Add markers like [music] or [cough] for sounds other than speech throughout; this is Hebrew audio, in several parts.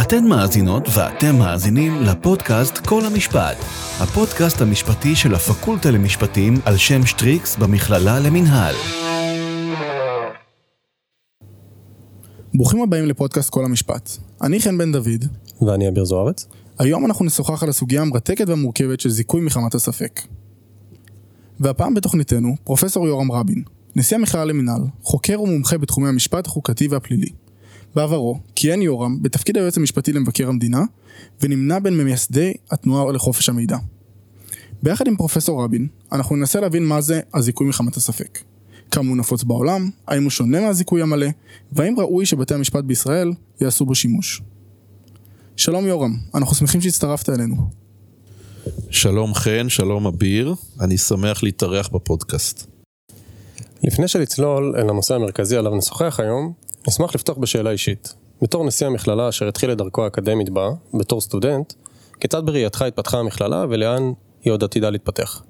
אתן מאזינות ואתם מאזינים לפודקאסט כל המשפט, הפודקאסט המשפטי של הפקולטה למשפטים על שם שטריקס במכללה למינהל. ברוכים הבאים לפודקאסט כל המשפט. אני חן בן דוד. ואני אביר זוארץ. היום אנחנו נשוחח על הסוגיה המרתקת והמורכבת של זיכוי מחמת הספק. והפעם בתוכניתנו, פרופסור יורם רבין, נשיא המכללה למינהל, חוקר ומומחה בתחומי המשפט החוקתי והפלילי. בעברו כיהן יורם בתפקיד היועץ המשפטי למבקר המדינה, ונמנה בין ממייסדי התנועה לחופש המידע. ביחד עם פרופסור רבין, אנחנו ננסה להבין מה זה הזיכוי מחמת הספק. כמה הוא נפוץ בעולם, האם הוא שונה מהזיכוי המלא, והאם ראוי שבתי המשפט בישראל יעשו בו שימוש. שלום יורם, אנחנו שמחים שהצטרפת אלינו. שלום חן, שלום אביר, אני שמח להתארח בפודקאסט. לפני שנצלול אל הנושא המרכזי עליו נשוחח היום, נשמח לפתוח בשאלה אישית. בתור נשיא המכללה אשר התחיל את דרכו האקדמית בה, בתור סטודנט, כיצד בראייתך התפתחה המכללה ולאן היא עוד עתידה להתפתח?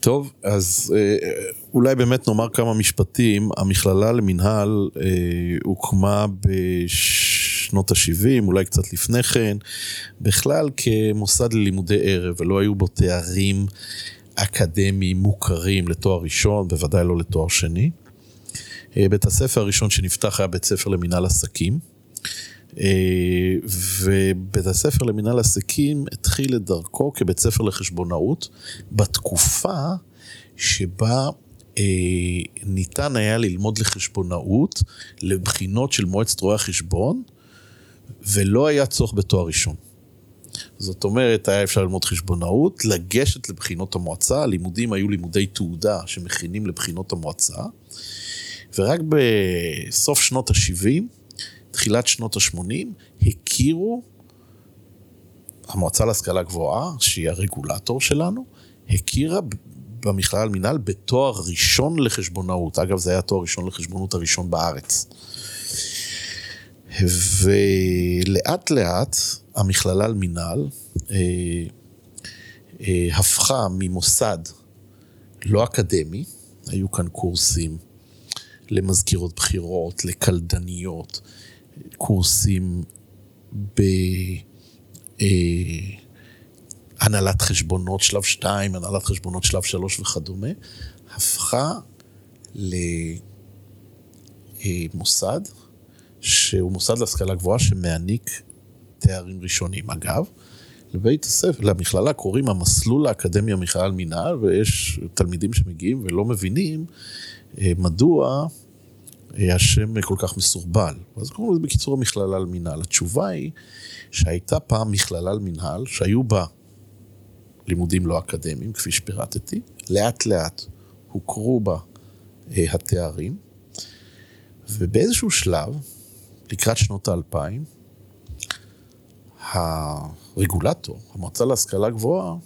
טוב, אז אה, אולי באמת נאמר כמה משפטים. המכללה למינהל אה, הוקמה בשנות ה-70, אולי קצת לפני כן, בכלל כמוסד ללימודי ערב, ולא היו בו תארים אקדמיים מוכרים לתואר ראשון, בוודאי לא לתואר שני. אה, בית הספר הראשון שנפתח היה בית ספר למינהל עסקים. אה, ובית הספר למינהל עסקים התחיל את דרכו כבית ספר לחשבונאות בתקופה שבה אה, ניתן היה ללמוד לחשבונאות לבחינות של מועצת רואי החשבון ולא היה צורך בתואר ראשון. זאת אומרת, היה אפשר ללמוד חשבונאות, לגשת לבחינות המועצה, הלימודים היו לימודי תעודה שמכינים לבחינות המועצה, ורק בסוף שנות ה-70 תחילת שנות ה-80, הכירו, המועצה להשכלה גבוהה, שהיא הרגולטור שלנו, הכירה במכלל מינהל בתואר ראשון לחשבונאות. אגב, זה היה תואר ראשון לחשבונאות הראשון בארץ. ולאט לאט המכללה למינהל אה, אה, הפכה ממוסד לא אקדמי, היו כאן קורסים למזכירות בחירות, לקלדניות, קורסים בהנהלת חשבונות שלב 2, הנהלת חשבונות שלב 3 וכדומה, הפכה למוסד שהוא מוסד להשכלה גבוהה שמעניק תארים ראשונים. אגב, לבית הספר, למכללה קוראים המסלול האקדמי המכלל מינהל, ויש תלמידים שמגיעים ולא מבינים אה, מדוע השם כל כך מסורבל. אז קוראים לזה בקיצור המכללה למינהל. התשובה היא שהייתה פעם מכללה למינהל שהיו בה לימודים לא אקדמיים, כפי שפירטתי, לאט לאט הוכרו בה אה, התארים, ובאיזשהו שלב, לקראת שנות האלפיים, הרגולטור, המועצה להשכלה גבוהה,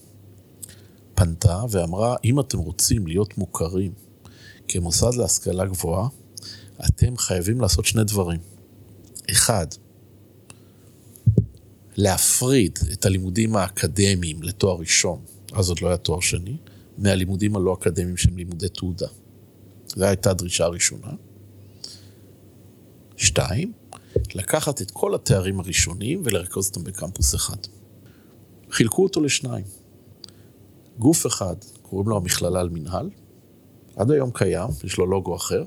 פנתה ואמרה, אם אתם רוצים להיות מוכרים כמוסד להשכלה גבוהה, אתם חייבים לעשות שני דברים. אחד, להפריד את הלימודים האקדמיים לתואר ראשון, אז עוד לא היה תואר שני, מהלימודים הלא אקדמיים שהם לימודי תעודה. זו הייתה הדרישה הראשונה. שתיים, לקחת את כל התארים הראשונים ולרכז אותם בקמפוס אחד. חילקו אותו לשניים. גוף אחד, קוראים לו המכללה על מנהל, עד היום קיים, יש לו לוגו אחר,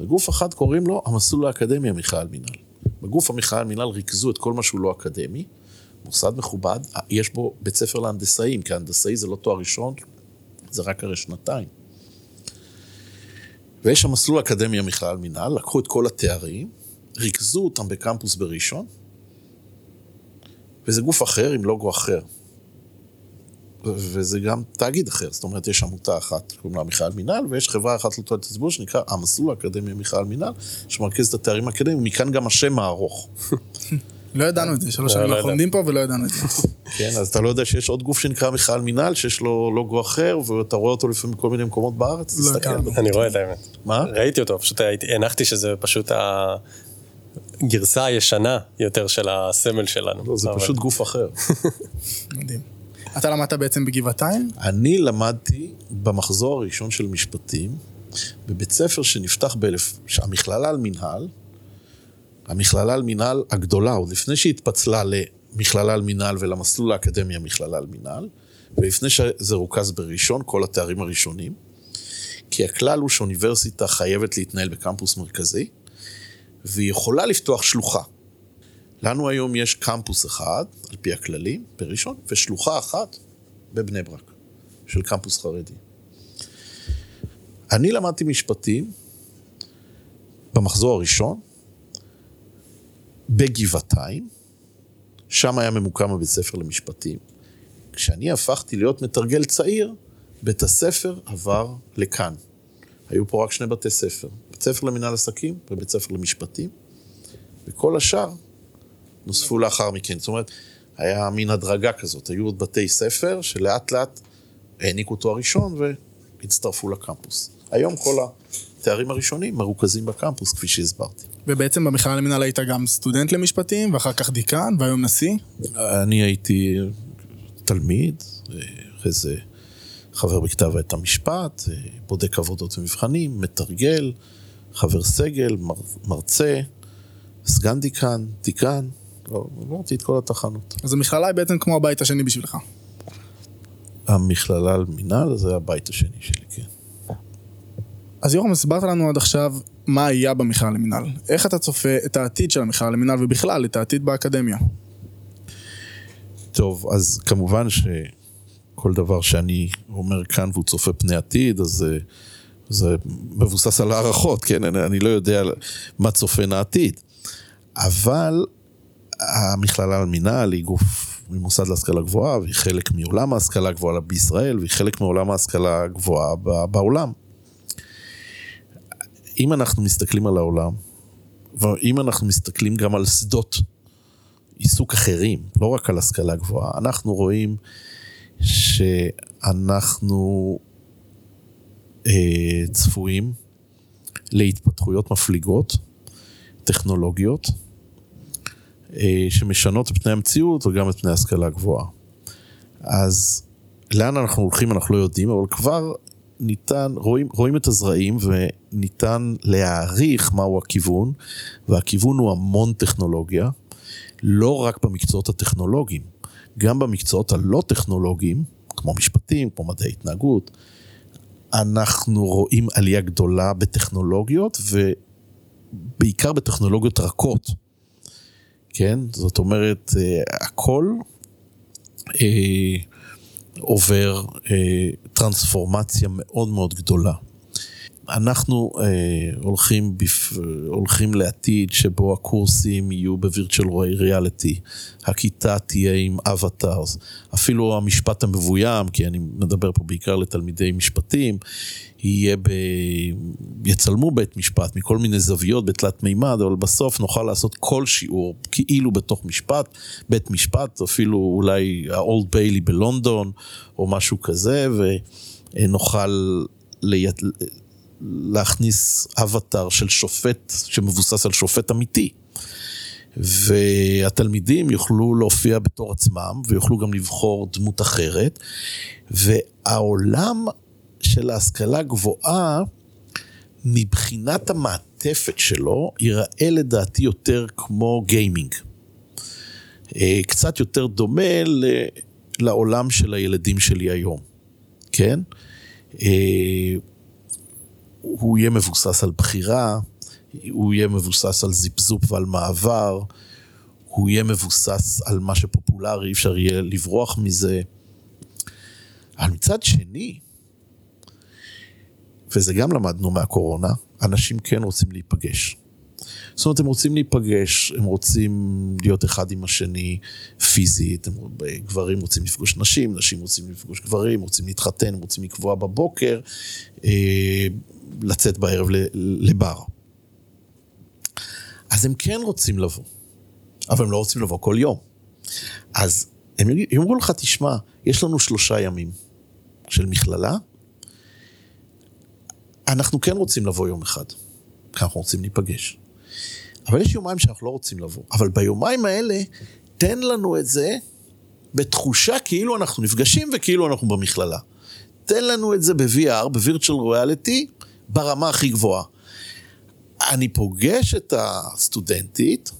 וגוף אחד קוראים לו המסלול האקדמי המכלל מינהל. בגוף המכלל מינהל ריכזו את כל מה שהוא לא אקדמי, מוסד מכובד, יש בו בית ספר להנדסאים, כי הנדסאי זה לא תואר ראשון, זה רק הרי שנתיים. ויש המסלול האקדמי המכלל מינהל, לקחו את כל התארים, ריכזו אותם בקמפוס בראשון, וזה גוף אחר עם לוגו אחר. וזה גם תאגיד אחר, זאת אומרת, יש עמותה אחת, קוראים לה מיכאל מינהל, ויש חברה אחת לתועלת הציבור שנקרא המסלול האקדמי מיכאל מינהל, שמרכז את התארים האקדמיים, מכאן גם השם הארוך. [laughs] לא ידענו את זה, שלוש שנים אנחנו עומדים פה ולא ידענו את זה. [laughs] כן, אז אתה לא יודע שיש עוד גוף שנקרא מיכאל מינהל, שיש לו לוגו אחר, ואתה רואה אותו לפעמים בכל מיני מקומות בארץ, לא תסתכל. אני רואה את האמת. מה? ראיתי אותו, פשוט הנחתי שזה פשוט הגרסה הישנה יותר של הסמל שלנו. לא, זה פשוט גוף אחר. [laughs] מדהים. אתה למדת בעצם בגבעתיים? אני למדתי במחזור הראשון של משפטים, בבית ספר שנפתח באלף, המכללה על מנהל, המכללה על מינהל הגדולה, עוד לפני שהתפצלה למכללה על מינהל ולמסלול האקדמי המכללה על מינהל, ולפני שזה רוכז בראשון, כל התארים הראשונים, כי הכלל הוא שאוניברסיטה חייבת להתנהל בקמפוס מרכזי, והיא יכולה לפתוח שלוחה. לנו היום יש קמפוס אחד, על פי הכללים, בראשון, ושלוחה אחת בבני ברק, של קמפוס חרדי. אני למדתי משפטים במחזור הראשון, בגבעתיים, שם היה ממוקם הבית ספר למשפטים. כשאני הפכתי להיות מתרגל צעיר, בית הספר עבר לכאן. היו פה רק שני בתי ספר, בית ספר למנהל עסקים ובית ספר למשפטים, וכל השאר נוספו לאחר מכן. זאת אומרת, היה מין הדרגה כזאת, היו עוד בתי ספר שלאט לאט העניקו תואר ראשון והצטרפו לקמפוס. היום כל התארים הראשונים מרוכזים בקמפוס, כפי שהסברתי. ובעצם במכללה למינהל היית גם סטודנט למשפטים, ואחר כך דיקן, והיום נשיא? אני הייתי תלמיד, אחרי זה חבר בכתב עת המשפט, בודק עבודות ומבחנים, מתרגל, חבר סגל, מר, מרצה, סגן דיקן, דיקן, לא, עברתי את כל התחנות. אז המכללה היא בעצם כמו הבית השני בשבילך. המכללה על מינהל זה הבית השני שלי, כן. אז יורם, הסברת לנו עד עכשיו מה היה במכללה למינהל. איך אתה צופה את העתיד של המכללה למינהל, ובכלל, את העתיד באקדמיה? טוב, אז כמובן שכל דבר שאני אומר כאן והוא צופה פני עתיד, אז זה, זה מבוסס על הערכות, כן? אני, אני לא יודע מה צופן העתיד. אבל המכללה למינהל היא גוף ממוסד להשכלה גבוהה, והיא חלק מעולם ההשכלה הגבוהה בישראל, והיא חלק מעולם ההשכלה הגבוהה בעולם. אם אנחנו מסתכלים על העולם, ואם אנחנו מסתכלים גם על שדות עיסוק אחרים, לא רק על השכלה גבוהה, אנחנו רואים שאנחנו אה, צפויים להתפתחויות מפליגות, טכנולוגיות, שמשנות את פני המציאות וגם את פני ההשכלה הגבוהה. אז לאן אנחנו הולכים אנחנו לא יודעים, אבל כבר ניתן, רואים, רואים את הזרעים וניתן להעריך מהו הכיוון, והכיוון הוא המון טכנולוגיה, לא רק במקצועות הטכנולוגיים, גם במקצועות הלא טכנולוגיים, כמו משפטים, כמו מדעי התנהגות, אנחנו רואים עלייה גדולה בטכנולוגיות, ובעיקר בטכנולוגיות רכות. כן? זאת אומרת, אה, הכל אה, עובר אה, טרנספורמציה מאוד מאוד גדולה. אנחנו אה, הולכים, בפ... הולכים לעתיד שבו הקורסים יהיו בווירטואל ריאליטי, הכיתה תהיה עם אבטארס, אפילו המשפט המבוים, כי אני מדבר פה בעיקר לתלמידי משפטים, יהיה ב... יצלמו בית משפט מכל מיני זוויות בתלת מימד, אבל בסוף נוכל לעשות כל שיעור כאילו בתוך משפט, בית משפט, אפילו אולי האולד ביילי בלונדון או משהו כזה, ונוכל לי... להכניס אבטאר של שופט שמבוסס על שופט אמיתי. והתלמידים יוכלו להופיע בתור עצמם ויוכלו גם לבחור דמות אחרת. והעולם של ההשכלה גבוהה, מבחינת המעטפת שלו, ייראה לדעתי יותר כמו גיימינג. אה, קצת יותר דומה לעולם של הילדים שלי היום, כן? הוא יהיה מבוסס על בחירה, הוא יהיה מבוסס על זיפזופ ועל מעבר, הוא יהיה מבוסס על מה שפופולרי, אי אפשר יהיה לברוח מזה. אבל מצד שני, וזה גם למדנו מהקורונה, אנשים כן רוצים להיפגש. זאת אומרת, הם רוצים להיפגש, הם רוצים להיות אחד עם השני פיזית, הם, גברים רוצים לפגוש נשים, נשים רוצים לפגוש גברים, רוצים להתחתן, רוצים לקבוע בבוקר, אה, לצאת בערב לבר. אז הם כן רוצים לבוא, אבל הם לא רוצים לבוא כל יום. אז הם יאמרו לך, תשמע, יש לנו שלושה ימים של מכללה, אנחנו כן רוצים לבוא יום אחד, כי אנחנו רוצים להיפגש. אבל יש יומיים שאנחנו לא רוצים לבוא. אבל ביומיים האלה, תן לנו את זה בתחושה כאילו אנחנו נפגשים וכאילו אנחנו במכללה. תן לנו את זה ב-VR, ב-Virtual Reality, ברמה הכי גבוהה. אני פוגש את הסטודנטית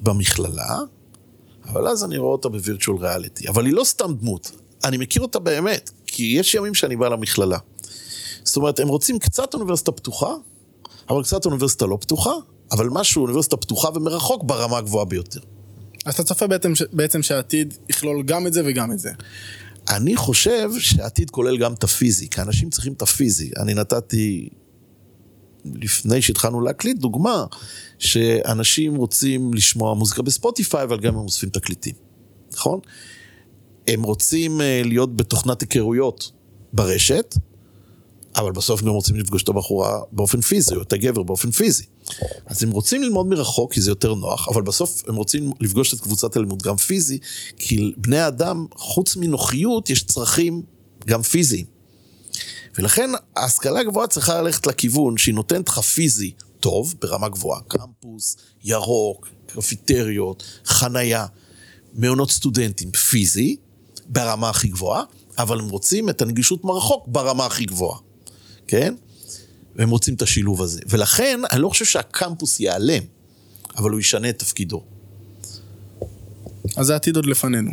במכללה, אבל אז אני רואה אותה בווירטואל ריאליטי. אבל היא לא סתם דמות, אני מכיר אותה באמת, כי יש ימים שאני בא למכללה. זאת אומרת, הם רוצים קצת אוניברסיטה פתוחה, אבל קצת אוניברסיטה לא פתוחה, אבל משהו אוניברסיטה פתוחה ומרחוק ברמה הגבוהה ביותר. אז אתה צופה בעצם, בעצם שהעתיד יכלול גם את זה וגם את זה. אני חושב שהעתיד כולל גם את הפיזי, כי אנשים צריכים את הפיזי. אני נתתי, לפני שהתחלנו להקליט, דוגמה, שאנשים רוצים לשמוע מוזיקה בספוטיפיי, אבל גם הם אוספים תקליטים, נכון? הם רוצים אה, להיות בתוכנת היכרויות ברשת, אבל בסוף גם רוצים לפגוש את הבחורה באופן פיזי, או את הגבר באופן פיזי. אז הם רוצים ללמוד מרחוק, כי זה יותר נוח, אבל בסוף הם רוצים לפגוש את קבוצת הלימוד גם פיזי, כי בני אדם, חוץ מנוחיות, יש צרכים גם פיזיים. ולכן ההשכלה הגבוהה צריכה ללכת לכיוון שהיא נותנת לך פיזי טוב, ברמה גבוהה, קמפוס, ירוק, קפיטריות, חנייה, מעונות סטודנטים, פיזי, ברמה הכי גבוהה, אבל הם רוצים את הנגישות מרחוק ברמה הכי גבוהה, כן? והם רוצים את השילוב הזה. ולכן, אני לא חושב שהקמפוס ייעלם, אבל הוא ישנה את תפקידו. אז זה עתיד עוד לפנינו.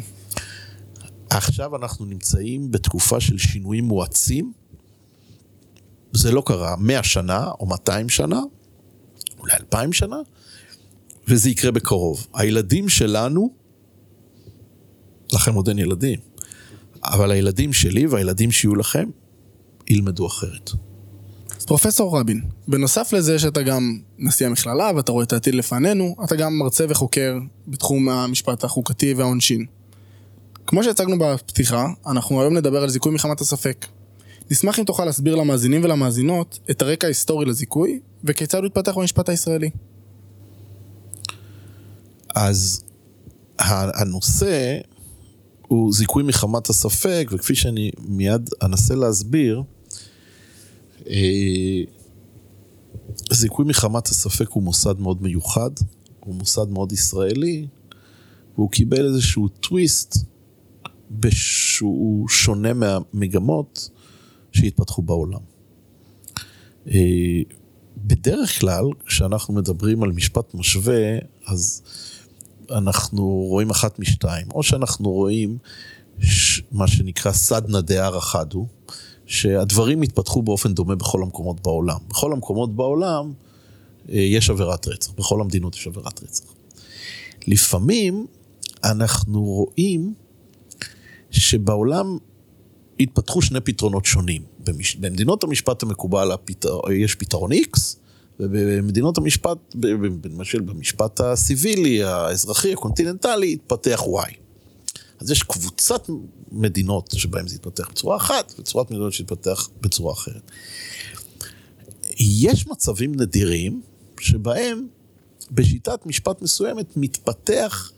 עכשיו אנחנו נמצאים בתקופה של שינויים מואצים. זה לא קרה 100 שנה או 200 שנה, אולי 2,000 שנה, וזה יקרה בקרוב. הילדים שלנו, לכם עוד אין ילדים, אבל הילדים שלי והילדים שיהיו לכם, ילמדו אחרת. פרופסור רבין, בנוסף לזה שאתה גם נשיא המכללה ואתה רואה את העתיד לפנינו, אתה גם מרצה וחוקר בתחום המשפט החוקתי והעונשין. כמו שהצגנו בפתיחה, אנחנו היום נדבר על זיכוי מחמת הספק. נשמח אם תוכל להסביר למאזינים ולמאזינות את הרקע ההיסטורי לזיכוי, וכיצד הוא התפתח במשפט הישראלי. אז הנושא הוא זיכוי מחמת הספק, וכפי שאני מיד אנסה להסביר, זיכוי מחמת הספק הוא מוסד מאוד מיוחד, הוא מוסד מאוד ישראלי, והוא קיבל איזשהו טוויסט שהוא שונה מהמגמות שהתפתחו בעולם. אה, בדרך כלל, כשאנחנו מדברים על משפט משווה, אז אנחנו רואים אחת משתיים, או שאנחנו רואים מה שנקרא סדנא דהרא חדו, שהדברים התפתחו באופן דומה בכל המקומות בעולם. בכל המקומות בעולם אה, יש עבירת רצח, בכל המדינות יש עבירת רצח. לפעמים אנחנו רואים שבעולם התפתחו שני פתרונות שונים. במדינות המשפט המקובל. יש פתרון X, ובמדינות המשפט, למשל במשפט הסיבילי, האזרחי, הקונטיננטלי, התפתח Y. אז יש קבוצת מדינות שבהן זה יתפתח בצורה אחת, וצורת מדינות שיתפתח בצורה אחרת. יש מצבים נדירים שבהם בשיטת משפט מסוימת מתפתח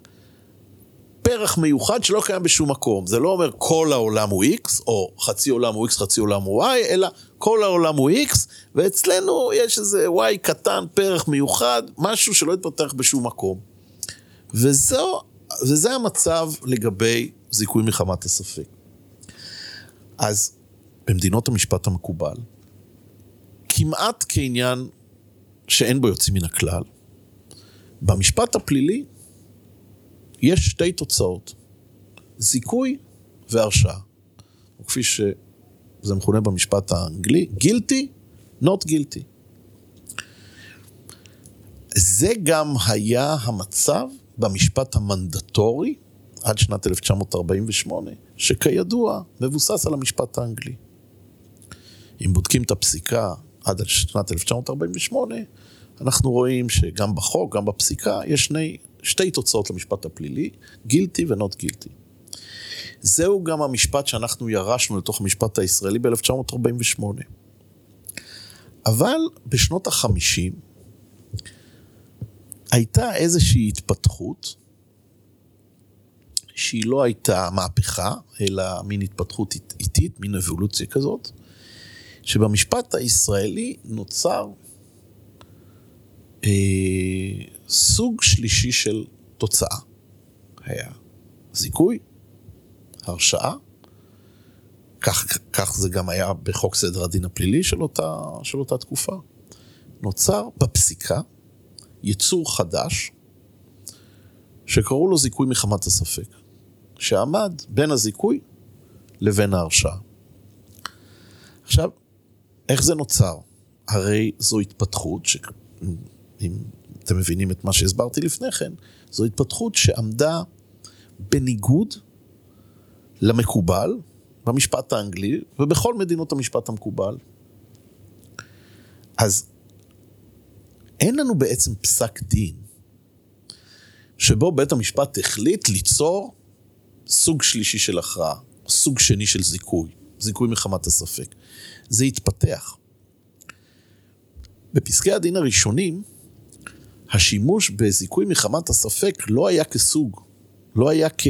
פרח מיוחד שלא קיים בשום מקום. זה לא אומר כל העולם הוא X, או חצי עולם הוא X, חצי עולם הוא Y, אלא כל העולם הוא X, ואצלנו יש איזה Y קטן, פרח מיוחד, משהו שלא יתפתח בשום מקום. וזו, וזה המצב לגבי זיכוי מחמת הספק. אז במדינות המשפט המקובל, כמעט כעניין שאין בו יוצאים מן הכלל, במשפט הפלילי יש שתי תוצאות, זיכוי והרשעה. כפי שזה מכונה במשפט האנגלי, guilty, not guilty. זה גם היה המצב במשפט המנדטורי עד שנת 1948, שכידוע מבוסס על המשפט האנגלי. אם בודקים את הפסיקה עד שנת 1948, אנחנו רואים שגם בחוק, גם בפסיקה, יש שני, שתי תוצאות למשפט הפלילי, גילטי ונוט גילטי. זהו גם המשפט שאנחנו ירשנו לתוך המשפט הישראלי ב-1948. אבל בשנות החמישים הייתה איזושהי התפתחות שהיא לא הייתה מהפכה, אלא מין התפתחות איטית, מין אבולוציה כזאת, שבמשפט הישראלי נוצר אה, סוג שלישי של תוצאה. היה זיכוי, הרשעה, כך, כך זה גם היה בחוק סדר הדין הפלילי של אותה, של אותה תקופה, נוצר בפסיקה יצור חדש, שקראו לו זיכוי מחמת הספק, שעמד בין הזיכוי לבין ההרשעה. עכשיו, איך זה נוצר? הרי זו התפתחות, שאם אתם מבינים את מה שהסברתי לפני כן, זו התפתחות שעמדה בניגוד למקובל במשפט האנגלי ובכל מדינות המשפט המקובל. אז אין לנו בעצם פסק דין שבו בית המשפט החליט ליצור סוג שלישי של הכרעה, סוג שני של זיכוי, זיכוי מחמת הספק. זה התפתח. בפסקי הדין הראשונים, השימוש בזיכוי מחמת הספק לא היה כסוג, לא היה, כ...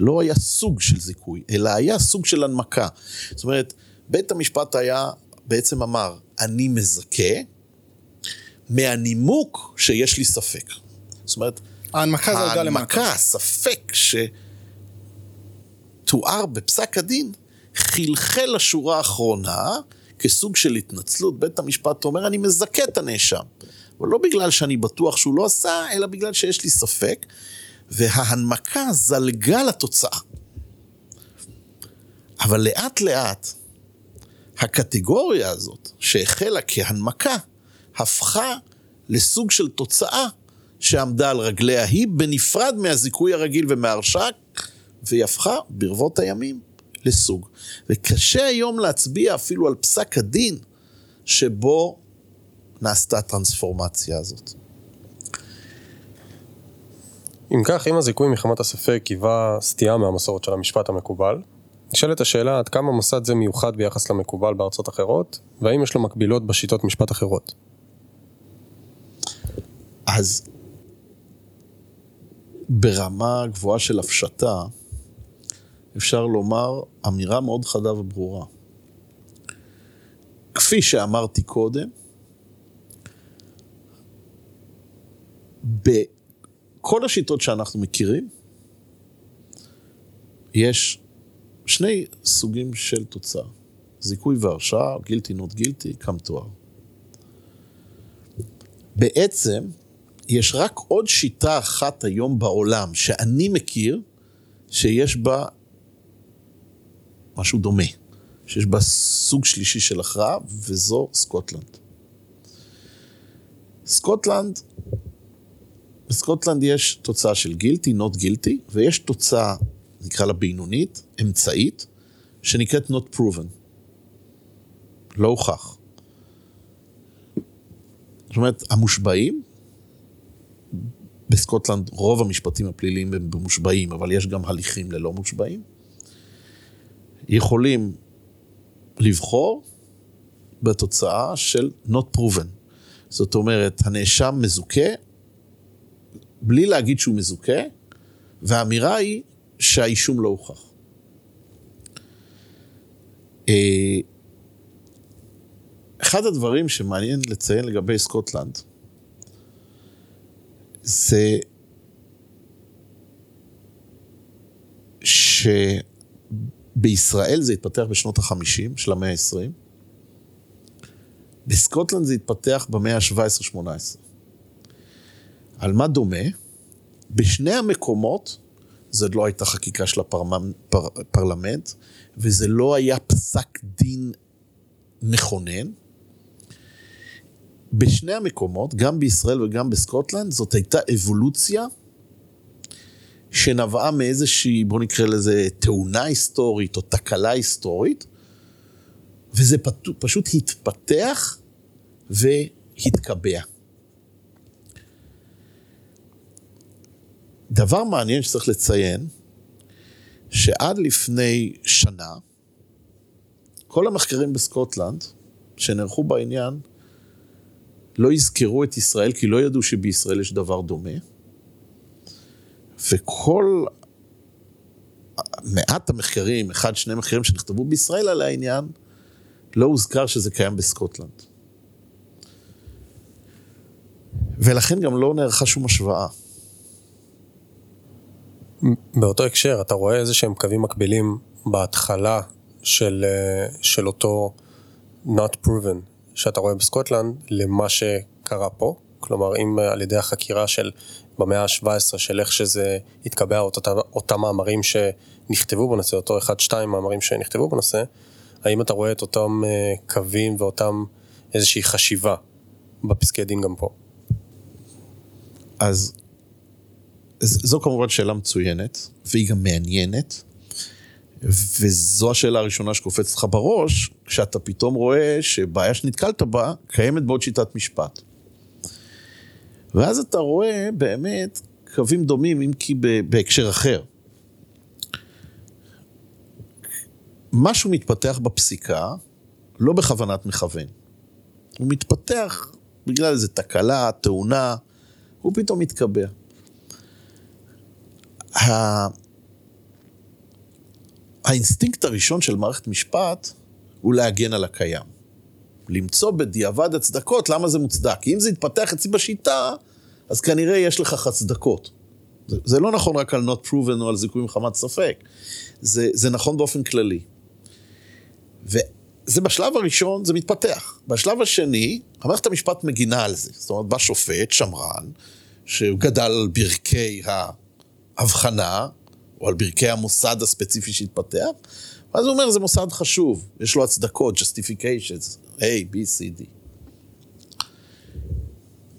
לא היה סוג של זיכוי, אלא היה סוג של הנמקה. זאת אומרת, בית המשפט היה, בעצם אמר, אני מזכה מהנימוק שיש לי ספק. זאת אומרת, ההנמקה זה הודעה למטה. ההנמקה, הספק שתואר בפסק הדין, חלחל לשורה האחרונה כסוג של התנצלות. בית המשפט אומר, אני מזכה את הנאשם. אבל לא בגלל שאני בטוח שהוא לא עשה, אלא בגלל שיש לי ספק, וההנמקה זלגה לתוצאה. אבל לאט לאט, הקטגוריה הזאת, שהחלה כהנמקה, הפכה לסוג של תוצאה שעמדה על רגליה היא, בנפרד מהזיכוי הרגיל ומההרשעה, והיא הפכה ברבות הימים לסוג. וקשה היום להצביע אפילו על פסק הדין שבו נעשתה הטרנספורמציה הזאת. אם כך, אם הזיכוי מחמת הספק היווה סטייה מהמסורת של המשפט המקובל, נשאלת השאלה עד כמה מוסד זה מיוחד ביחס למקובל בארצות אחרות, והאם יש לו מקבילות בשיטות משפט אחרות. אז ברמה גבוהה של הפשטה, אפשר לומר אמירה מאוד חדה וברורה. כפי שאמרתי קודם, בכל השיטות שאנחנו מכירים, יש שני סוגים של תוצאה. זיכוי והרשעה, גילטי נוט גילטי, קם תואר. בעצם, יש רק עוד שיטה אחת היום בעולם שאני מכיר, שיש בה משהו דומה, שיש בה סוג שלישי של הכרעה, וזו סקוטלנד. סקוטלנד, בסקוטלנד יש תוצאה של guilty, not guilty, ויש תוצאה, נקרא לה בינונית, אמצעית, שנקראת not proven. לא הוכח. זאת אומרת, המושבעים, בסקוטלנד רוב המשפטים הפליליים הם במושבעים, אבל יש גם הליכים ללא מושבעים, יכולים לבחור בתוצאה של not proven. זאת אומרת, הנאשם מזוכה בלי להגיד שהוא מזוכה, והאמירה היא שהאישום לא הוכח. אה, אחד הדברים שמעניין לציין לגבי סקוטלנד, זה שבישראל זה התפתח בשנות החמישים של המאה העשרים, בסקוטלנד זה התפתח במאה ה-17-18. על מה דומה? בשני המקומות, זו לא הייתה חקיקה של הפרלמנט, וזה לא היה פסק דין מכונן. בשני המקומות, גם בישראל וגם בסקוטלנד, זאת הייתה אבולוציה שנבעה מאיזושהי, בוא נקרא לזה תאונה היסטורית או תקלה היסטורית, וזה פשוט התפתח והתקבע. דבר מעניין שצריך לציין, שעד לפני שנה, כל המחקרים בסקוטלנד שנערכו בעניין לא יזכרו את ישראל כי לא ידעו שבישראל יש דבר דומה. וכל מעט המחקרים, אחד, שני מחקרים שנכתבו בישראל על העניין, לא הוזכר שזה קיים בסקוטלנד. ולכן גם לא נערכה שום השוואה. באותו הקשר, אתה רואה איזה שהם קווים מקבילים בהתחלה של, של אותו not proven שאתה רואה בסקוטלנד, למה ש... קרה פה, כלומר אם על ידי החקירה של במאה ה-17 של איך שזה התקבע, אותה, אותם מאמרים שנכתבו בנושא, אותו אחד-שתיים מאמרים שנכתבו בנושא, האם אתה רואה את אותם אה, קווים ואותם איזושהי חשיבה בפסקי דין גם פה? אז זו כמובן שאלה מצוינת, והיא גם מעניינת, וזו השאלה הראשונה שקופצת לך בראש, כשאתה פתאום רואה שבעיה שנתקלת בה, קיימת בעוד שיטת משפט. ואז אתה רואה באמת קווים דומים, אם כי בהקשר אחר. משהו מתפתח בפסיקה, לא בכוונת מכוון. הוא מתפתח בגלל איזו תקלה, תאונה, הוא פתאום מתקבע. האינסטינקט הראשון של מערכת משפט הוא להגן על הקיים. למצוא בדיעבד הצדקות למה זה מוצדק. כי אם זה יתפתח אצלי בשיטה, אז כנראה יש לכך הצדקות. זה, זה לא נכון רק על not proven או על זיכוי מחמת ספק, זה, זה נכון באופן כללי. וזה בשלב הראשון, זה מתפתח. בשלב השני, המערכת המשפט מגינה על זה. זאת אומרת, בא שופט, שמרן, שהוא גדל על ברכי ההבחנה, או על ברכי המוסד הספציפי שהתפתח, ואז הוא אומר, זה מוסד חשוב, יש לו הצדקות, justifications, A, B, C, D.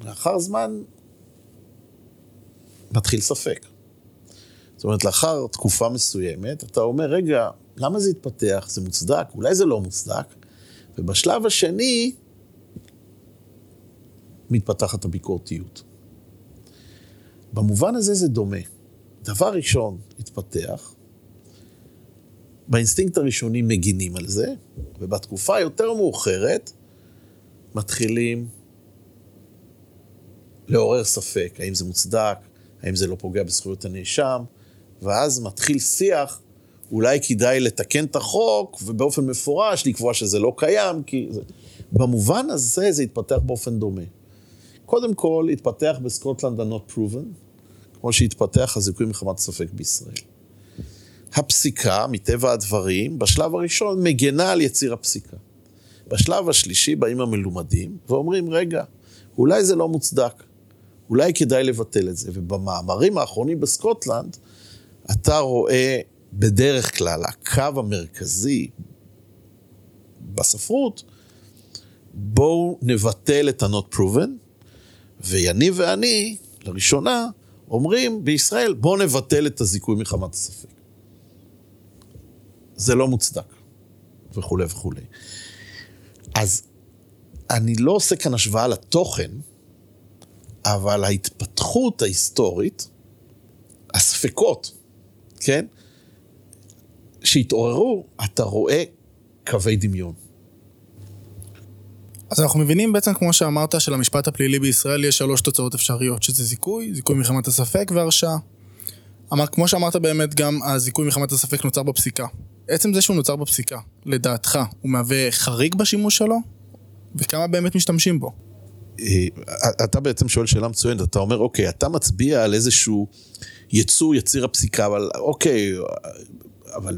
לאחר זמן מתחיל ספק. זאת אומרת, לאחר תקופה מסוימת, אתה אומר, רגע, למה זה התפתח? זה מוצדק? אולי זה לא מוצדק? ובשלב השני, מתפתחת הביקורתיות. במובן הזה זה דומה. דבר ראשון, התפתח, באינסטינקט הראשוני מגינים על זה, ובתקופה היותר מאוחרת מתחילים לעורר ספק, האם זה מוצדק, האם זה לא פוגע בזכויות הנאשם, ואז מתחיל שיח, אולי כדאי לתקן את החוק, ובאופן מפורש לקבוע שזה לא קיים, כי... זה... במובן הזה זה התפתח באופן דומה. קודם כל, התפתח בסקוטלנד ה-not proven, כמו שהתפתח הזיכוי מחמת ספק בישראל. הפסיקה, מטבע הדברים, בשלב הראשון מגנה על יציר הפסיקה. בשלב השלישי באים המלומדים ואומרים, רגע, אולי זה לא מוצדק, אולי כדאי לבטל את זה. ובמאמרים האחרונים בסקוטלנד, אתה רואה בדרך כלל, הקו המרכזי בספרות, בואו נבטל את ה-not proven, ויניב ואני, לראשונה, אומרים בישראל, בואו נבטל את הזיכוי מחמת הספק. זה לא מוצדק, וכולי וכולי. אז אני לא עושה כאן השוואה לתוכן, אבל ההתפתחות ההיסטורית, הספקות, כן, שהתעוררו, אתה רואה קווי דמיון. אז אנחנו מבינים בעצם, כמו שאמרת, שלמשפט הפלילי בישראל יש שלוש תוצאות אפשריות, שזה זיכוי, זיכוי מחמת הספק והרשעה. אמר, כמו שאמרת באמת, גם הזיכוי מחמת הספק נוצר בפסיקה. עצם זה שהוא נוצר בפסיקה, לדעתך, הוא מהווה חריג בשימוש שלו? וכמה באמת משתמשים בו? אה, אתה בעצם שואל שאלה מצוינת, אתה אומר, אוקיי, אתה מצביע על איזשהו יצור יציר הפסיקה, אבל אוקיי, אבל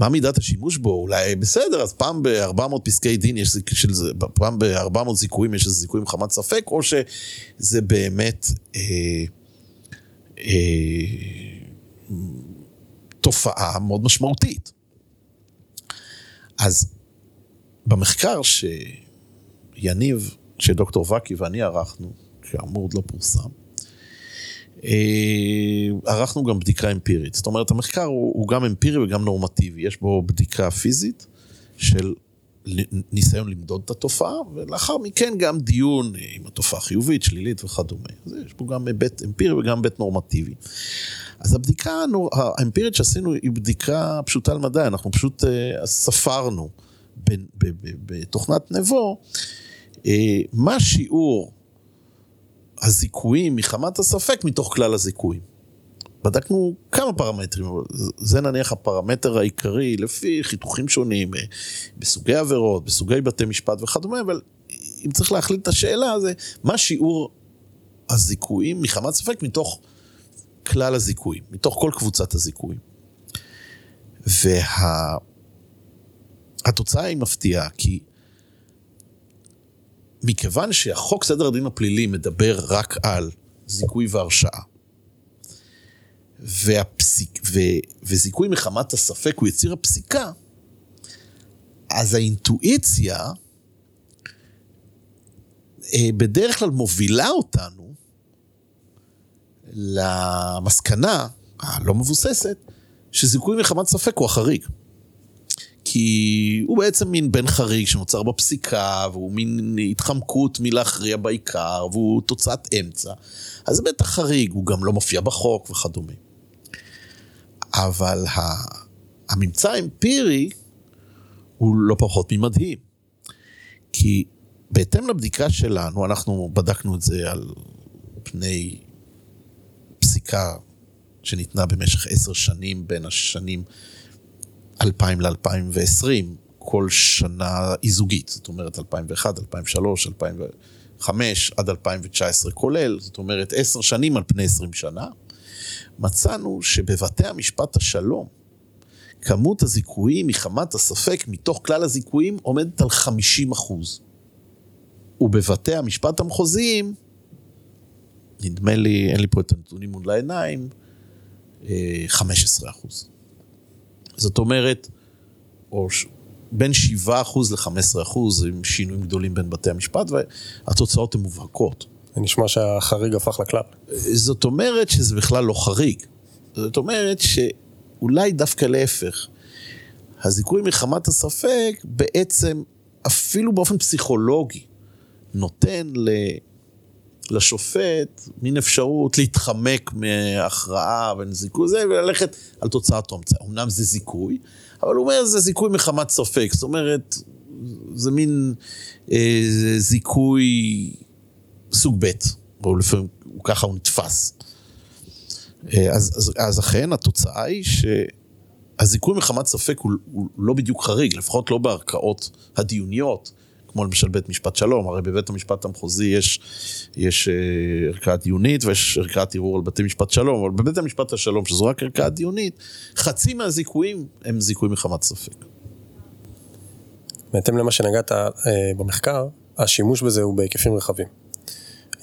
מה מידת השימוש בו? אולי בסדר, אז פעם ב-400 פסקי דין יש של זה, פעם ב-400 זיכויים יש איזה זיכוי מחמת ספק, או שזה באמת אה, אה, תופעה מאוד משמעותית. אז במחקר שיניב, שדוקטור וקי ואני ערכנו, כאמור עוד לא פורסם, ערכנו גם בדיקה אמפירית. זאת אומרת, המחקר הוא, הוא גם אמפירי וגם נורמטיבי. יש בו בדיקה פיזית של ניסיון למדוד את התופעה, ולאחר מכן גם דיון עם התופעה חיובית, שלילית וכדומה. אז יש פה גם היבט אמפירי וגם היבט נורמטיבי. אז הבדיקה האמפירית שעשינו היא בדיקה פשוטה למדי, אנחנו פשוט uh, ספרנו בתוכנת נבו uh, מה שיעור הזיכויים מחמת הספק מתוך כלל הזיכויים. בדקנו כמה פרמטרים, זה נניח הפרמטר העיקרי לפי חיתוכים שונים, אה, בסוגי עבירות, בסוגי בתי משפט וכדומה, אבל אם צריך להחליט את השאלה זה מה שיעור הזיכויים מחמת ספק מתוך כלל הזיכויים, מתוך כל קבוצת הזיכויים. והתוצאה וה... היא מפתיעה, כי מכיוון שהחוק סדר הדין הפלילי מדבר רק על זיכוי והרשעה, והפסיק, ו, וזיכוי מחמת הספק הוא יציר הפסיקה, אז האינטואיציה אה, בדרך כלל מובילה אותנו למסקנה הלא מבוססת, שזיכוי מחמת ספק הוא החריג. כי הוא בעצם מין בן חריג שנוצר בפסיקה, והוא מין התחמקות מלהכריע בעיקר, והוא תוצאת אמצע. אז זה בטח חריג, הוא גם לא מופיע בחוק וכדומה. אבל הממצא האמפירי הוא לא פחות ממדהים. כי בהתאם לבדיקה שלנו, אנחנו בדקנו את זה על פני פסיקה שניתנה במשך עשר שנים בין השנים 2000 ל-2020, כל שנה איזוגית, זאת אומרת 2001, 2003, 2005 עד 2019 כולל, זאת אומרת עשר שנים על פני עשרים שנה, מצאנו שבבתי המשפט השלום, כמות הזיכויים מחמת הספק מתוך כלל הזיכויים עומדת על 50 אחוז. ובבתי המשפט המחוזיים, נדמה לי, אין לי פה את הנתונים מול העיניים, 15 אה, אחוז. זאת אומרת, או בין 7 אחוז ל-15 אחוז, עם שינויים גדולים בין בתי המשפט, והתוצאות הן מובהקות. זה נשמע שהחריג הפך לכלל. זאת אומרת שזה בכלל לא חריג. זאת אומרת שאולי דווקא להפך. הזיכוי מחמת הספק בעצם, אפילו באופן פסיכולוגי, נותן ל... לשופט מין אפשרות להתחמק מהכרעה בין זיכוי זה וללכת על תוצאת הומצא. אמנם זה זיכוי, אבל הוא אומר זה זיכוי מחמת ספק. זאת אומרת, זה מין אה, זיכוי סוג ב', או לפעמים ככה הוא נתפס. אה, אז, אז, אז אכן התוצאה היא שהזיכוי מחמת ספק הוא, הוא לא בדיוק חריג, לפחות לא בערכאות הדיוניות. כמו למשל בית משפט שלום, הרי בבית המשפט המחוזי יש, יש אה, ערכאה דיונית ויש ערכאת ערעור על בתי משפט שלום, אבל בבית המשפט השלום, שזו רק ערכאה דיונית, חצי מהזיכויים הם זיכוי מחמת ספק. בהתאם למה שנגעת אה, במחקר, השימוש בזה הוא בהיקפים רחבים.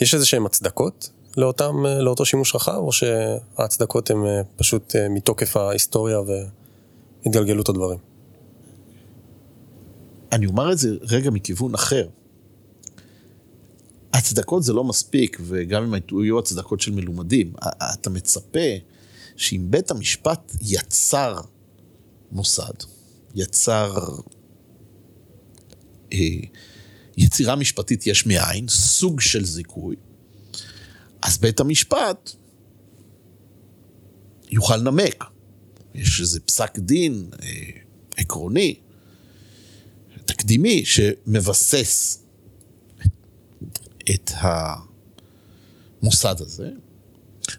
יש איזה שהן הצדקות לאותם, אה, לאותו שימוש רחב, או שההצדקות הן פשוט מתוקף ההיסטוריה והתגלגלות הדברים? אני אומר את זה רגע מכיוון אחר. הצדקות זה לא מספיק, וגם אם יהיו הצדקות של מלומדים, אתה מצפה שאם בית המשפט יצר מוסד, יצר אה, יצירה משפטית יש מאין, סוג של זיכוי, אז בית המשפט יוכל לנמק. יש איזה פסק דין אה, עקרוני תקדימי שמבסס את המוסד הזה,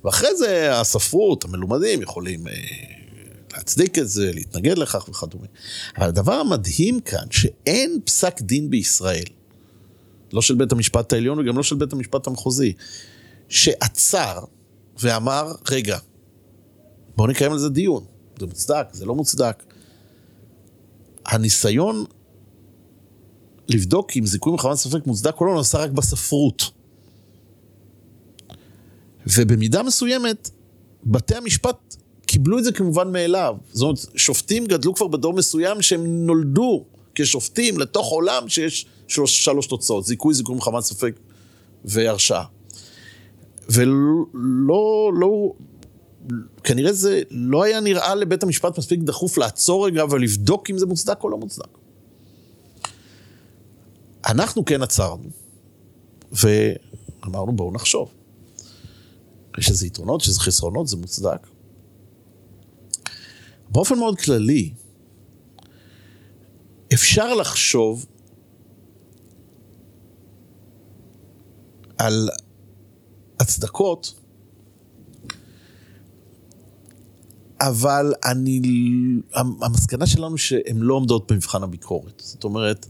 ואחרי זה הספרות, המלומדים, יכולים אה, להצדיק את זה, להתנגד לכך וכדומה. אבל הדבר המדהים כאן, שאין פסק דין בישראל, לא של בית המשפט העליון וגם לא של בית המשפט המחוזי, שעצר ואמר, רגע, בואו נקיים על זה דיון, זה מוצדק, זה לא מוצדק. הניסיון לבדוק אם זיכוי מחמת ספק מוצדק או לא, נעשה רק בספרות. ובמידה מסוימת, בתי המשפט קיבלו את זה כמובן מאליו. זאת אומרת, שופטים גדלו כבר בדור מסוים שהם נולדו כשופטים לתוך עולם שיש שלוש, שלוש תוצאות, זיכוי, זיכוי מחמת ספק והרשעה. ולא, לא, כנראה זה לא היה נראה לבית המשפט מספיק דחוף לעצור רגע ולבדוק אם זה מוצדק או לא מוצדק. אנחנו כן עצרנו, ואמרנו בואו נחשוב. יש איזה יתרונות, יש איזה חסרונות, זה מוצדק. באופן מאוד כללי, אפשר לחשוב על הצדקות, אבל אני, המסקנה שלנו שהן לא עומדות במבחן הביקורת. זאת אומרת,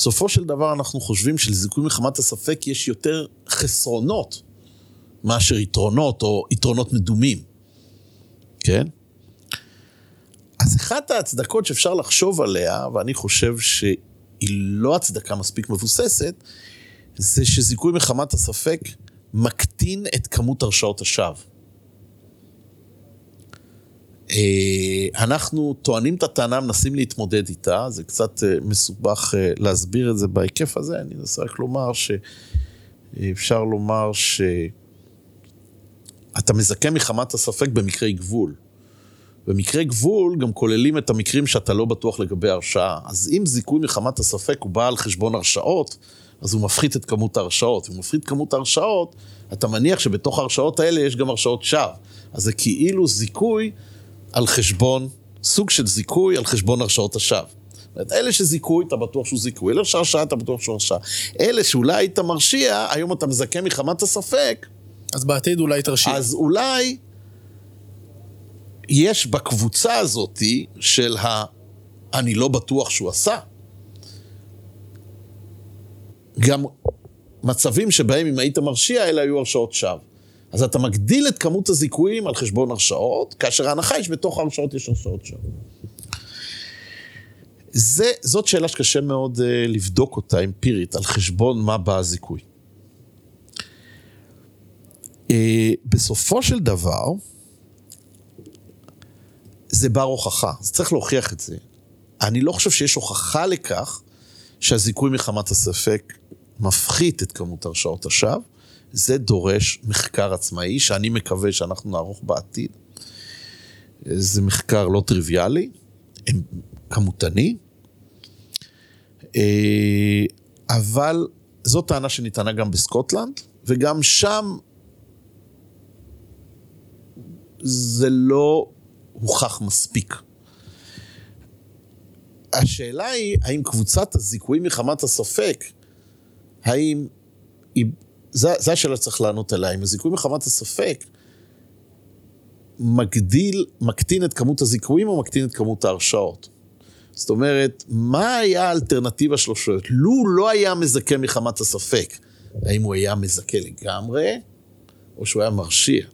בסופו של דבר אנחנו חושבים שלזיכוי מחמת הספק יש יותר חסרונות מאשר יתרונות או יתרונות מדומים, כן? אז אחת ההצדקות שאפשר לחשוב עליה, ואני חושב שהיא לא הצדקה מספיק מבוססת, זה שזיכוי מחמת הספק מקטין את כמות הרשאות השווא. אה, אנחנו טוענים את הטענה, מנסים להתמודד איתה, זה קצת אה, מסובך אה, להסביר את זה בהיקף הזה, אני אנסה רק לומר שאפשר לומר שאתה מזכה מחמת הספק במקרי גבול. במקרי גבול גם כוללים את המקרים שאתה לא בטוח לגבי הרשעה. אז אם זיכוי מחמת הספק הוא בא על חשבון הרשעות, אז הוא מפחית את כמות ההרשעות. אם הוא מפחית כמות ההרשעות, אתה מניח שבתוך ההרשעות האלה יש גם הרשעות שווא. אז זה כאילו זיכוי על חשבון, סוג של זיכוי על חשבון הרשעות השווא. אומרת, אלה שזיכוי, אתה בטוח שהוא זיכוי, אלה שהרשעה, אתה בטוח שהוא הרשעה. אלה שאולי היית מרשיע, היום אתה מזכה מחמת הספק, אז בעתיד אולי תרשיע. אז אולי יש בקבוצה הזאתי של ה... אני לא בטוח שהוא עשה. גם מצבים שבהם אם היית מרשיע, אלה היו הרשעות שווא. אז אתה מגדיל את כמות הזיכויים על חשבון הרשעות, כאשר ההנחה היא שבתוך ההרשעות יש הרשעות שווא. זה, זאת שאלה שקשה מאוד uh, לבדוק אותה אמפירית, על חשבון מה בא הזיכוי. Uh, בסופו של דבר, זה בר הוכחה, אז צריך להוכיח את זה. אני לא חושב שיש הוכחה לכך שהזיכוי מחמת הספק מפחית את כמות הרשעות השווא. זה דורש מחקר עצמאי, שאני מקווה שאנחנו נערוך בעתיד. זה מחקר לא טריוויאלי, כמותני, אה, אבל זו טענה שניתנה גם בסקוטלנד, וגם שם זה לא הוכח מספיק. השאלה היא, האם קבוצת הזיכויים מחמת הספק, האם היא... זו השאלה שצריך לענות עליה, אם הזיכוי מחמת הספק מגדיל, מקטין את כמות הזיכויים או מקטין את כמות ההרשעות. זאת אומרת, מה היה האלטרנטיבה שלו שואלת? לו לא היה מזכה מחמת הספק, האם הוא היה מזכה לגמרי, או שהוא היה מרשיע?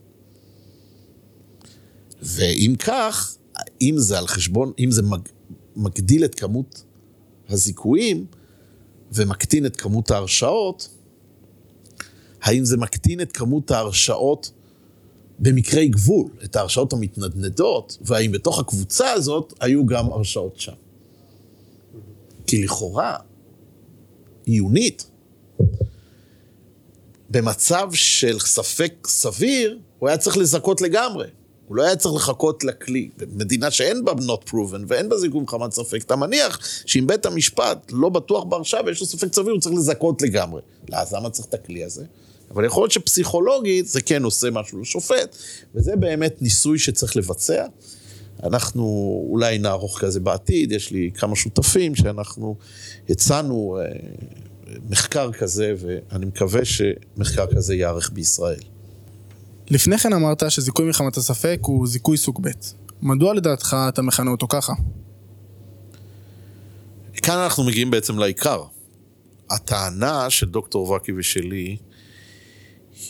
ואם כך, אם זה על חשבון, אם זה מג, מגדיל את כמות הזיכויים ומקטין את כמות ההרשעות, האם זה מקטין את כמות ההרשעות במקרי גבול, את ההרשעות המתנדנדות, והאם בתוך הקבוצה הזאת היו גם הרשעות שם. כי לכאורה, עיונית, במצב של ספק סביר, הוא היה צריך לזכות לגמרי. הוא לא היה צריך לחכות לכלי. במדינה שאין בה not proven ואין בה זיכוי מחמת ספק, אתה מניח שאם בית המשפט לא בטוח בהרשעה ויש לו ספק סביר, הוא צריך לזכות לגמרי. אז למה צריך את הכלי הזה? אבל יכול להיות שפסיכולוגית זה כן עושה משהו לשופט, וזה באמת ניסוי שצריך לבצע. אנחנו אולי נערוך כזה בעתיד, יש לי כמה שותפים שאנחנו הצענו אה, מחקר כזה, ואני מקווה שמחקר כזה ייערך בישראל. לפני כן אמרת שזיכוי מחמת הספק הוא זיכוי סוג ב'. מדוע לדעתך אתה מכנה אותו ככה? כאן אנחנו מגיעים בעצם לעיקר. הטענה של דוקטור וקי ושלי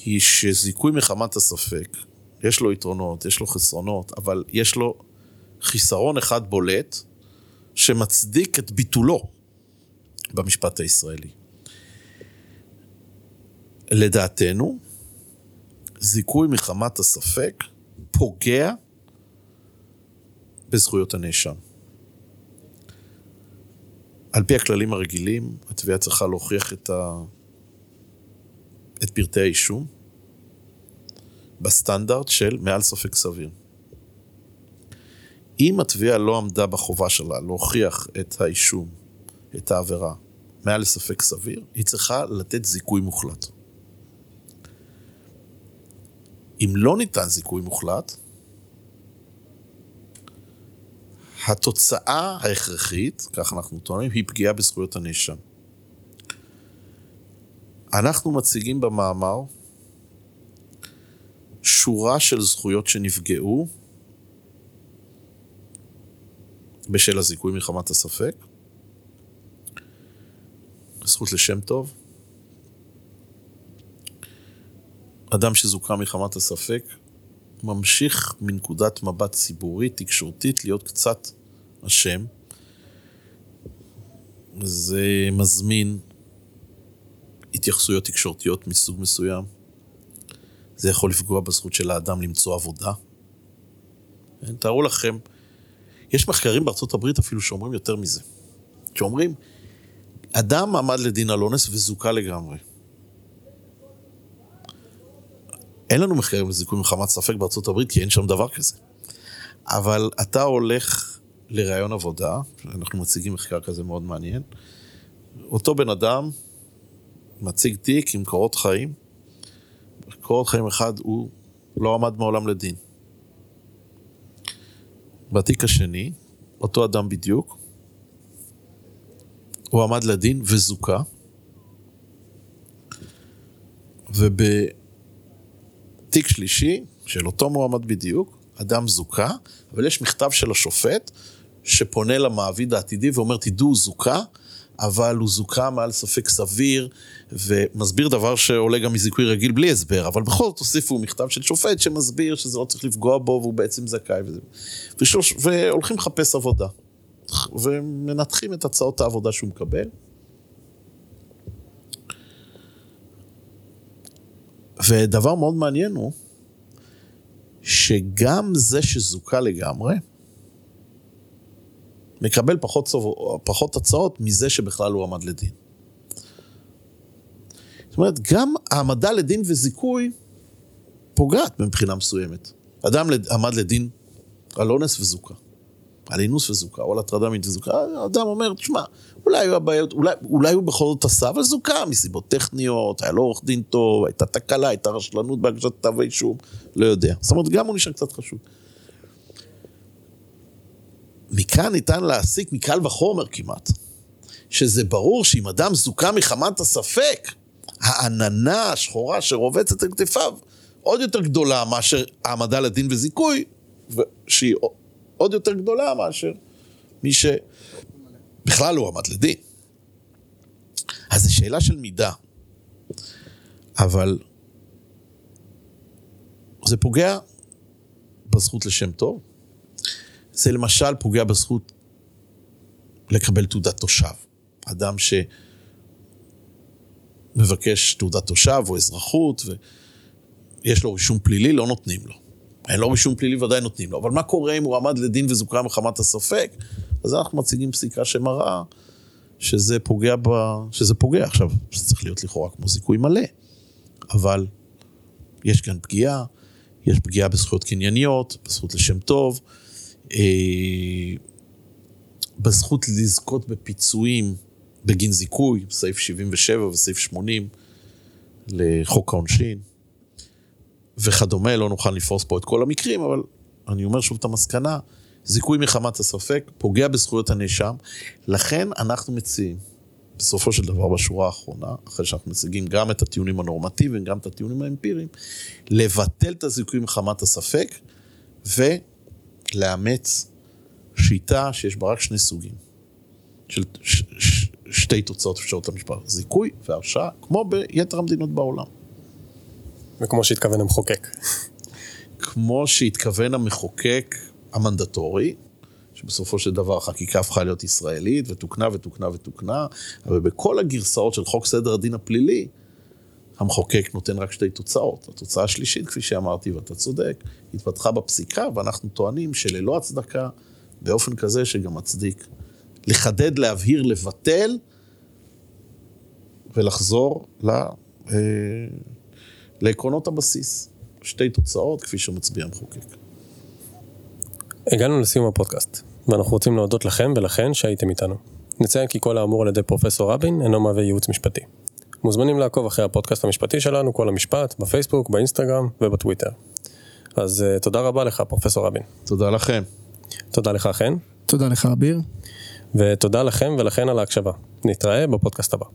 היא שזיכוי מחמת הספק, יש לו יתרונות, יש לו חסרונות, אבל יש לו חיסרון אחד בולט שמצדיק את ביטולו במשפט הישראלי. לדעתנו, זיכוי מחמת הספק פוגע בזכויות הנאשם. על פי הכללים הרגילים, התביעה צריכה להוכיח את, ה... את פרטי האישום בסטנדרט של מעל ספק סביר. אם התביעה לא עמדה בחובה שלה להוכיח את האישום, את העבירה, מעל לספק סביר, היא צריכה לתת זיכוי מוחלט. אם לא ניתן זיכוי מוחלט, התוצאה ההכרחית, כך אנחנו טוענים, היא פגיעה בזכויות הנאשם. אנחנו מציגים במאמר שורה של זכויות שנפגעו בשל הזיכוי מחמת הספק, זכות לשם טוב, אדם שזוכה מחמת הספק, ממשיך מנקודת מבט ציבורית, תקשורתית, להיות קצת אשם. זה מזמין התייחסויות תקשורתיות מסוג מסוים. זה יכול לפגוע בזכות של האדם למצוא עבודה. כן, תארו לכם, יש מחקרים בארצות הברית אפילו שאומרים יותר מזה. שאומרים, אדם עמד לדין על אונס וזוכה לגמרי. אין לנו מחקרים לזיכוי מחמת ספק בארצות הברית, כי אין שם דבר כזה. אבל אתה הולך לראיון עבודה, אנחנו מציגים מחקר כזה מאוד מעניין, אותו בן אדם מציג תיק עם קורות חיים, קורות חיים אחד הוא לא עמד מעולם לדין. בתיק השני, אותו אדם בדיוק, הוא עמד לדין וזוכה, ובתיק שלישי, של אותו מועמד בדיוק, אדם זוכה, אבל יש מכתב של השופט שפונה למעביד העתידי ואומר, תדעו, הוא זוכה, אבל הוא זוכה מעל ספק סביר, ומסביר דבר שעולה גם מזיכוי רגיל בלי הסבר, אבל בכל זאת הוסיפו מכתב של שופט שמסביר שזה לא צריך לפגוע בו והוא בעצם זכאי, וזה. ושלוש, והולכים לחפש עבודה, ומנתחים את הצעות העבודה שהוא מקבל. ודבר מאוד מעניין הוא, שגם זה שזוכה לגמרי, מקבל פחות, פחות הצעות מזה שבכלל הוא עמד לדין. זאת אומרת, גם העמדה לדין וזיכוי פוגעת מבחינה מסוימת. אדם עמד לדין על אונס וזוכה, על אינוס וזוכה, או על הטרדה מינית וזוכה, האדם אומר, תשמע, אולי היו הבעיות, אולי, אולי הוא בכל זאת עשה, אבל זוכה מסיבות טכניות, היה לו עורך דין טוב, הייתה תקלה, הייתה רשלנות בהגשת כתב האישום, לא יודע. זאת אומרת, גם הוא נשאר קצת חשוב. מכאן ניתן להסיק מקל וחומר כמעט, שזה ברור שאם אדם זוכה מחמת הספק, העננה השחורה שרובצת על כתפיו עוד יותר גדולה מאשר העמדה לדין וזיכוי, שהיא עוד יותר גדולה מאשר מי שבכלל לא עמד לדין. אז זו שאלה של מידה, אבל זה פוגע בזכות לשם טוב, זה למשל פוגע בזכות לקבל תעודת תושב. אדם שמבקש תעודת תושב או אזרחות ויש לו רישום פלילי, לא נותנים לו. אין לו רישום פלילי, ודאי נותנים לו. אבל מה קורה אם הוא עמד לדין וזוכר מחמת הספק? אז אנחנו מציגים פסיקה שמראה שזה פוגע ב... שזה פוגע. עכשיו, זה צריך להיות לכאורה כמו זיכוי מלא. אבל יש כאן פגיעה, יש פגיעה בזכויות קנייניות, בזכות לשם טוב. אה, בזכות לזכות בפיצויים בגין זיכוי, סעיף 77 וסעיף 80 לחוק העונשין וכדומה, לא נוכל לפרוס פה את כל המקרים, אבל אני אומר שוב את המסקנה, זיכוי מחמת הספק פוגע בזכויות הנאשם, לכן אנחנו מציעים, בסופו של דבר בשורה האחרונה, אחרי שאנחנו מציגים גם את הטיעונים הנורמטיביים, גם את הטיעונים האמפיריים, לבטל את הזיכוי מחמת הספק, ו... לאמץ שיטה שיש בה רק שני סוגים, של ש, שתי תוצאות אפשרות למשפט, זיכוי והרשעה, כמו ביתר המדינות בעולם. וכמו שהתכוון המחוקק. כמו שהתכוון המחוקק המנדטורי, שבסופו של דבר החקיקה הפכה להיות ישראלית, ותוקנה ותוקנה ותוקנה, אבל בכל הגרסאות של חוק סדר הדין הפלילי, המחוקק נותן רק שתי תוצאות. התוצאה השלישית, כפי שאמרתי, ואתה צודק, התפתחה בפסיקה, ואנחנו טוענים שללא הצדקה, באופן כזה שגם מצדיק לחדד, להבהיר, לבטל, ולחזור ל, אה, לעקרונות הבסיס. שתי תוצאות, כפי שמצביע המחוקק. הגענו לסיום הפודקאסט, ואנחנו רוצים להודות לכם ולכן שהייתם איתנו. נציין כי כל האמור על ידי פרופסור רבין אינו מהווה ייעוץ משפטי. מוזמנים לעקוב אחרי הפודקאסט המשפטי שלנו, כל המשפט, בפייסבוק, באינסטגרם ובטוויטר. אז uh, תודה רבה לך, פרופסור רבין. תודה לכם. תודה לך, חן. תודה לך, אביר. ותודה לכם ולכן על ההקשבה. נתראה בפודקאסט הבא.